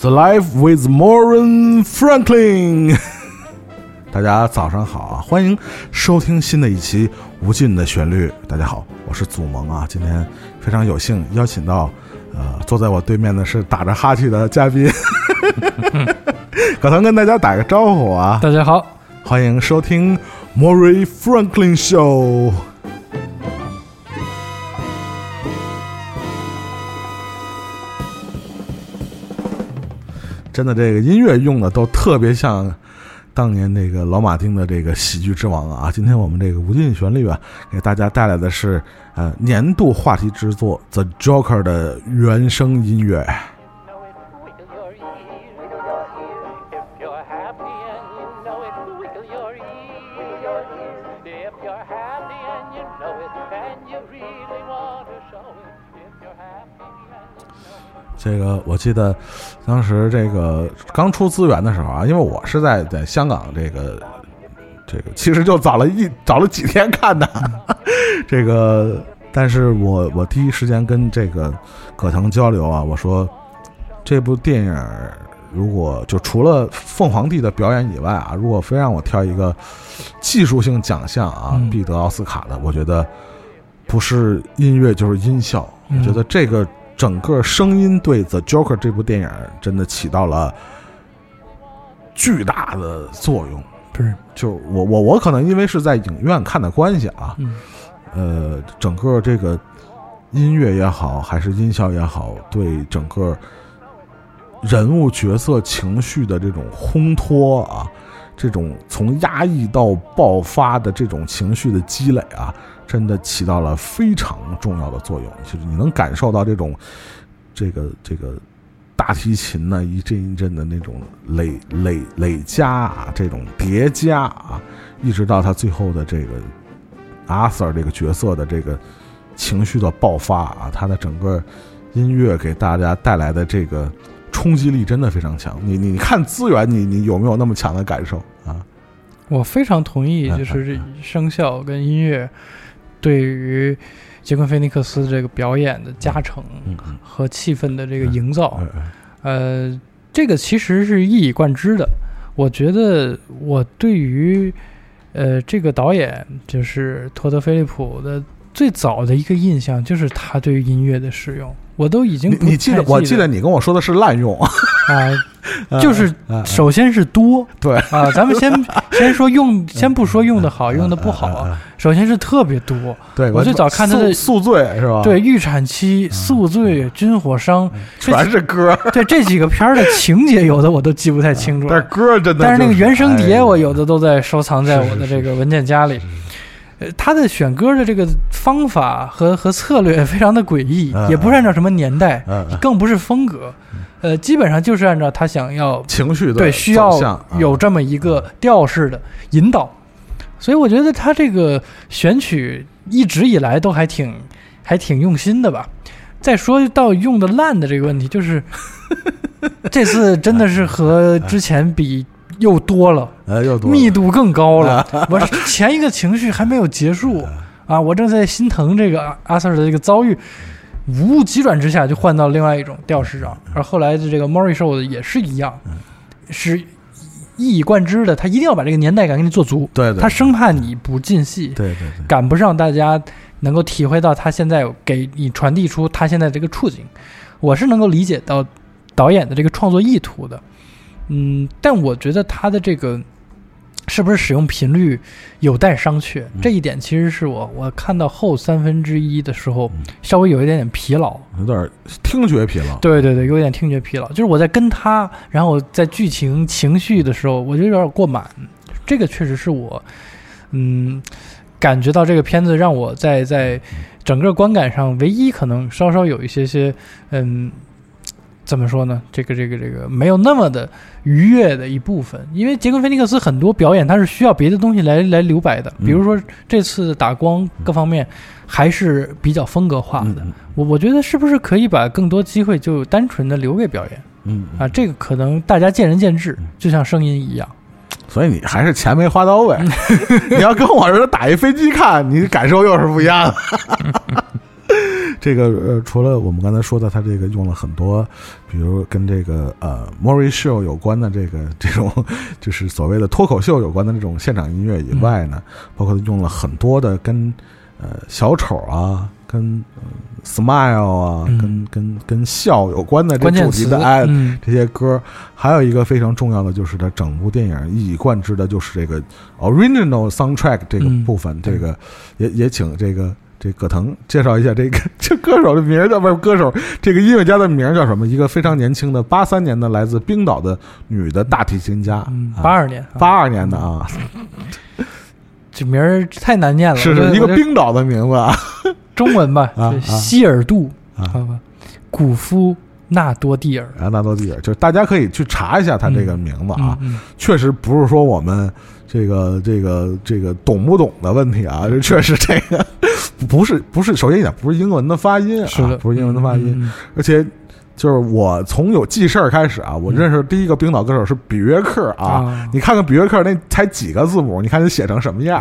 The Life with Moran Franklin。大家早上好啊，欢迎收听新的一期《无尽的旋律》。大家好，我是祖萌啊，今天非常有幸邀请到，呃，坐在我对面的是打着哈欠的嘉宾，可能跟大家打个招呼啊。大家好，欢迎收听 Moran Franklin Show。真的，这个音乐用的都特别像当年那个老马丁的这个喜剧之王啊！今天我们这个无尽旋律啊，给大家带来的是呃年度话题之作《The Joker》的原声音乐。这个我记得，当时这个刚出资源的时候啊，因为我是在在香港，这个这个其实就早了一早了几天看的，这个，但是我我第一时间跟这个葛腾交流啊，我说这部电影如果就除了凤凰帝的表演以外啊，如果非让我挑一个技术性奖项啊，必得奥斯卡的，我觉得不是音乐就是音效，我觉得这个。整个声音对《The Joker》这部电影真的起到了巨大的作用。是，就我我我可能因为是在影院看的关系啊，呃，整个这个音乐也好，还是音效也好，对整个人物角色情绪的这种烘托啊，这种从压抑到爆发的这种情绪的积累啊。真的起到了非常重要的作用，就是你能感受到这种，这个这个大提琴呢一阵一阵的那种累累累加啊，这种叠加啊，一直到他最后的这个阿 Sir 这个角色的这个情绪的爆发啊，他的整个音乐给大家带来的这个冲击力真的非常强。你你看资源，你你有没有那么强的感受啊？我非常同意，就是这声效跟音乐。对于杰昆·菲尼克斯这个表演的加成和气氛的这个营造，呃，这个其实是一以贯之的。我觉得我对于呃这个导演就是托德·菲利普的最早的一个印象，就是他对于音乐的使用。我都已经你记得，我记得你跟我说的是滥用啊，就是首先是多对啊，咱们先 先说用，先不说用的好，用的不好，首先是特别多。对我最早看他的《宿醉》是吧？对，《预产期》《宿醉》《军火商》全是歌。对这几个片儿的情节，有的我都记不太清楚。但歌真的，但是那个原声碟，我有的都在收藏在我的这个文件夹里。呃，他的选歌的这个方法和和策略非常的诡异，也不是按照什么年代，更不是风格，呃，基本上就是按照他想要情绪的对需要有这么一个调式的引导，所以我觉得他这个选曲一直以来都还挺还挺用心的吧。再说到用的烂的这个问题，就是 这次真的是和之前比。又多了，呃，又多，密度更高了。我前一个情绪还没有结束 啊，我正在心疼这个阿 Sir 的这个遭遇，无急转之下就换到另外一种调式上。而后来的这个 Mori Show 的也是一样，是一以贯之的，他一定要把这个年代感给你做足。对，他生怕你不进戏，对对对，赶不上大家能够体会到他现在给你传递出他现在这个处境。我是能够理解到导演的这个创作意图的。嗯，但我觉得他的这个是不是使用频率有待商榷，这一点其实是我我看到后三分之一的时候稍微有一点点疲劳，有点听觉疲劳。对对对，有点听觉疲劳，就是我在跟他，然后在剧情情绪的时候，我觉得有点过满。这个确实是我，嗯，感觉到这个片子让我在在整个观感上唯一可能稍稍有一些些，嗯。怎么说呢？这个这个这个没有那么的愉悦的一部分，因为杰克·菲尼克斯很多表演他是需要别的东西来来留白的，比如说这次打光各方面还是比较风格化的。我我觉得是不是可以把更多机会就单纯的留给表演？嗯啊，这个可能大家见仁见智，就像声音一样。所以你还是钱没花到位。你要跟我似的打一飞机看，你感受又是不一样的。这个呃，除了我们刚才说的，他这个用了很多，比如跟这个呃 m o r i Show 有关的这个 这种，就是所谓的脱口秀有关的这种现场音乐以外呢，包括用了很多的跟呃小丑啊。跟 smile 啊，跟跟跟笑有关的这主题的哎，这些歌，还有一个非常重要的就是它整部电影一以贯之的就是这个 original soundtrack 这个部分，这个也也请这个这葛腾介绍一下这个 这歌手的名叫不是歌手，这个音乐家的名叫什么？一个非常年轻的八三年的来自冰岛的女的大提琴家，八二年八二年的啊，这名儿太难念了，是是一个冰岛的名字啊。中文吧，啊希尔杜啊，古夫纳多蒂尔。啊，纳多蒂尔，就是大家可以去查一下他这个名字啊，确实不是说我们这个这个这个懂不懂的问题啊，这确实这个不是不是，首先一点不是英文的发音啊，不是英文的发音，而且。就是我从有记事儿开始啊，我认识第一个冰岛歌手是比约克啊。你看看比约克那才几个字母，你看你写成什么样？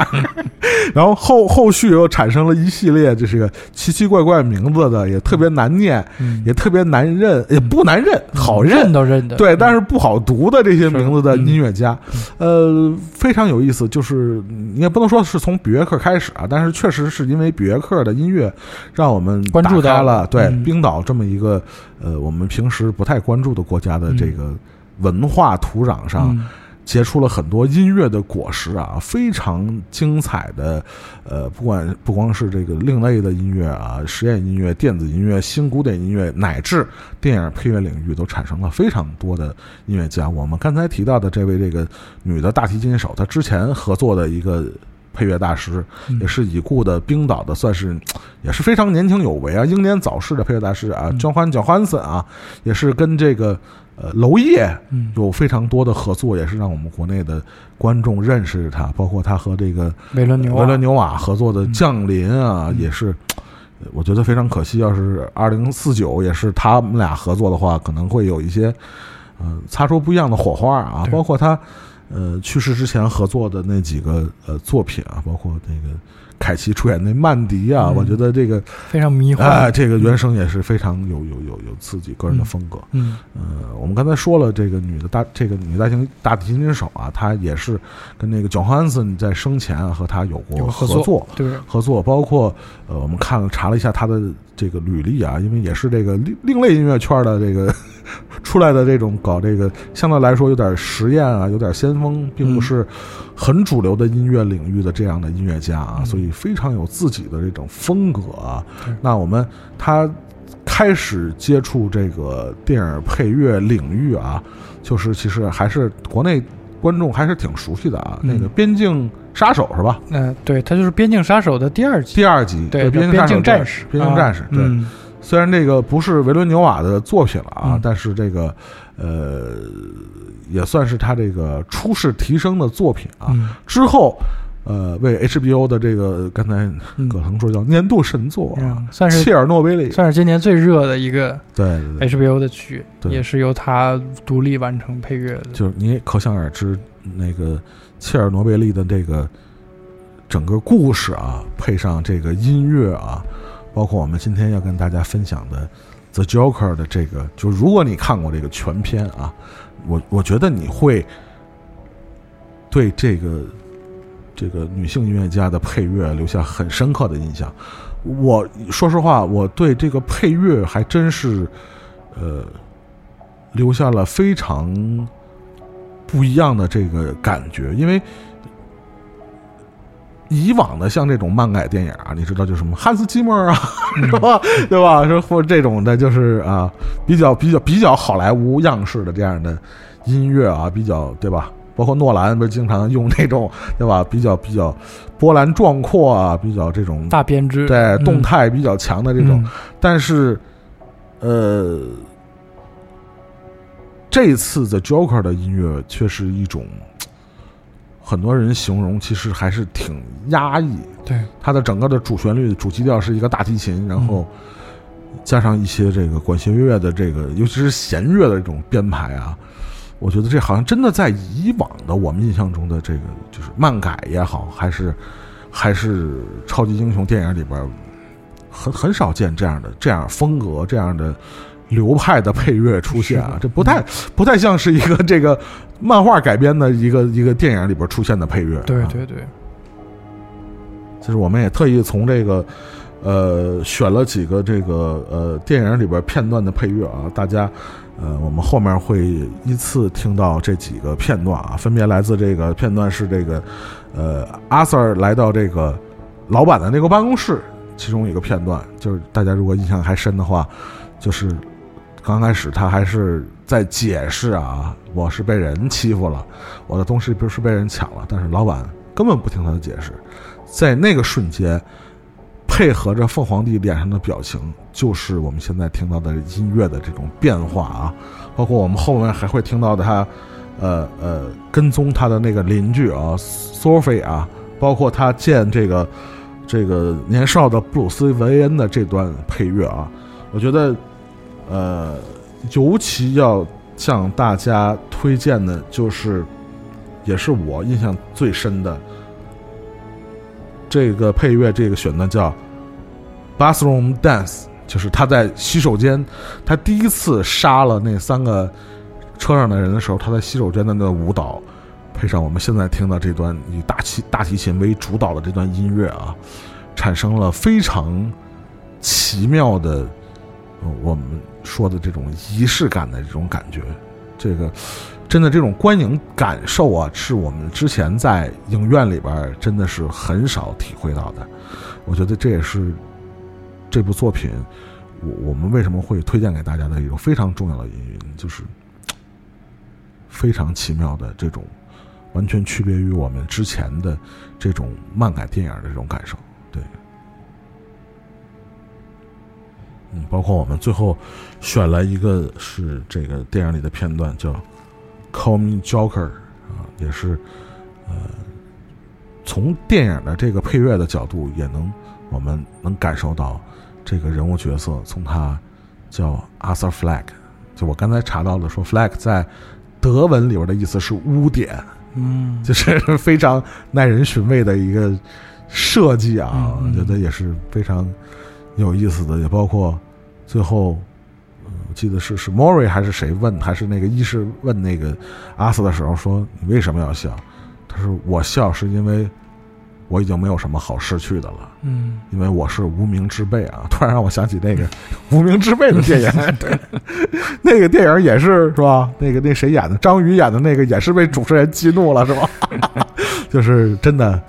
然后后后续又产生了一系列就是个奇奇怪怪名字的，也特别难念，也特别难认，也不难认，好认。都认得。对，但是不好读的这些名字的音乐家，呃，非常有意思。就是你也不能说是从比约克开始啊，但是确实是因为比约克的音乐，让我们关注到。了对冰岛这么一个。呃，我们平时不太关注的国家的这个文化土壤上，结出了很多音乐的果实啊，非常精彩的。呃，不管不光是这个另类的音乐啊，实验音乐、电子音乐、新古典音乐，乃至电影配乐领域，都产生了非常多的音乐家。我们刚才提到的这位这个女的大提琴手，她之前合作的一个。配乐大师也是已故的冰岛的，算是 也是非常年轻有为啊，英年早逝的配乐大师啊，焦欢焦欢森啊，也是跟这个呃娄烨有非常多的合作，也是让我们国内的观众认识他。包括他和这个维伦纽维伦纽瓦合作的《降临》啊，也是我觉得非常可惜。要是二零四九也是他们俩合作的话，可能会有一些嗯擦出不一样的火花啊。包括他。呃，去世之前合作的那几个呃作品啊，包括那个凯奇出演那曼迪啊，我觉得这个非常迷幻。啊，这个原声也是非常有有有有自己个人的风格。嗯，呃，我们刚才说了，这个女的大这个女大型大提琴手啊，她也是跟那个乔汉森在生前啊和她有过合作，对。合作，包括呃，我们看了查了一下她的这个履历啊，因为也是这个另另类音乐圈的这个。出来的这种搞这个相对来说有点实验啊，有点先锋，并不是很主流的音乐领域的这样的音乐家啊，所以非常有自己的这种风格啊。那我们他开始接触这个电影配乐领域啊，就是其实还是国内观众还是挺熟悉的啊。那个《边境杀手》是吧？嗯，对，他就是《边境杀手》的第二集。第二集，对，边境战士，边境战士，对。虽然这个不是维伦纽瓦的作品了啊，但是这个呃也算是他这个初试提升的作品啊。之后呃为 HBO 的这个刚才葛腾说叫年度神作啊，算是切尔诺贝利，算是今年最热的一个对 HBO 的剧，也是由他独立完成配乐的。就是你可想而知，那个切尔诺贝利的这个整个故事啊，配上这个音乐啊。包括我们今天要跟大家分享的《The Joker》的这个，就如果你看过这个全片啊，我我觉得你会对这个这个女性音乐家的配乐留下很深刻的印象。我说实话，我对这个配乐还真是呃留下了非常不一样的这个感觉，因为。以往的像这种漫改电影啊，你知道就什么汉斯季默啊，是吧？对吧？说或这种的，就是啊，比较比较比较好莱坞样式的这样的音乐啊，比较对吧？包括诺兰不是经常用那种对吧？比较比较波澜壮阔啊，比较这种大编织，对动态比较强的这种。但是，呃，这次 The Joker 的音乐却是一种。很多人形容其实还是挺压抑，对它的整个的主旋律、主基调是一个大提琴，然后加上一些这个管弦乐的这个，尤其是弦乐的这种编排啊，我觉得这好像真的在以往的我们印象中的这个就是漫改也好，还是还是超级英雄电影里边很很少见这样的这样风格这样的流派的配乐出现啊，这不太不太像是一个这个漫画改编的一个一个电影里边出现的配乐。对对对，就是我们也特意从这个呃选了几个这个呃电影里边片段的配乐啊，大家呃我们后面会依次听到这几个片段啊，分别来自这个片段是这个呃阿 Sir 来到这个老板的那个办公室。其中一个片段，就是大家如果印象还深的话，就是刚开始他还是在解释啊，我是被人欺负了，我的东西不是被人抢了，但是老板根本不听他的解释，在那个瞬间，配合着凤凰帝脸上的表情，就是我们现在听到的音乐的这种变化啊，包括我们后面还会听到他，呃呃，跟踪他的那个邻居啊，Sophie 啊，包括他见这个。这个年少的布鲁斯·维恩的这段配乐啊，我觉得，呃，尤其要向大家推荐的，就是，也是我印象最深的这个配乐，这个选段叫《Bathroom Dance》，就是他在洗手间，他第一次杀了那三个车上的人的时候，他在洗手间的那个舞蹈。配上我们现在听到这段以大提大提琴为主导的这段音乐啊，产生了非常奇妙的，我们说的这种仪式感的这种感觉。这个真的这种观影感受啊，是我们之前在影院里边真的是很少体会到的。我觉得这也是这部作品我我们为什么会推荐给大家的一种非常重要的原因，就是非常奇妙的这种。完全区别于我们之前的这种漫改电影的这种感受，嗯，包括我们最后选了一个是这个电影里的片段，叫《Call Me Joker》啊，也是呃，从电影的这个配乐的角度，也能我们能感受到这个人物角色，从他叫 Arthur Flag，就我刚才查到了说，Flag 在德文里边的意思是污点。嗯，就是 非常耐人寻味的一个设计啊，我觉得也是非常有意思的。也包括最后，我记得是是莫瑞还是谁问，还是那个医师问那个阿斯的时候说：“你为什么要笑？”他说：“我笑是因为。”我已经没有什么好失去的了，嗯，因为我是无名之辈啊！突然让我想起那个 无名之辈的电影，对，那个电影也是是吧？那个那谁演的？张宇演的那个也是被主持人激怒了是吧？就是真的，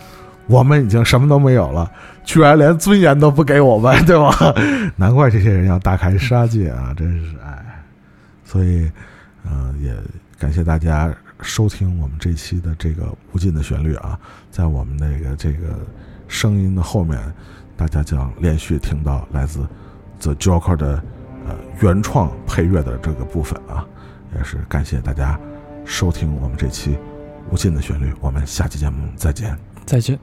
我们已经什么都没有了，居然连尊严都不给我们，对吧？难怪这些人要大开杀戒啊！真是哎，所以，嗯，也感谢大家。收听我们这期的这个无尽的旋律啊，在我们那个这个声音的后面，大家将连续听到来自 The Joker 的呃原创配乐的这个部分啊，也是感谢大家收听我们这期无尽的旋律，我们下期节目再见，再见。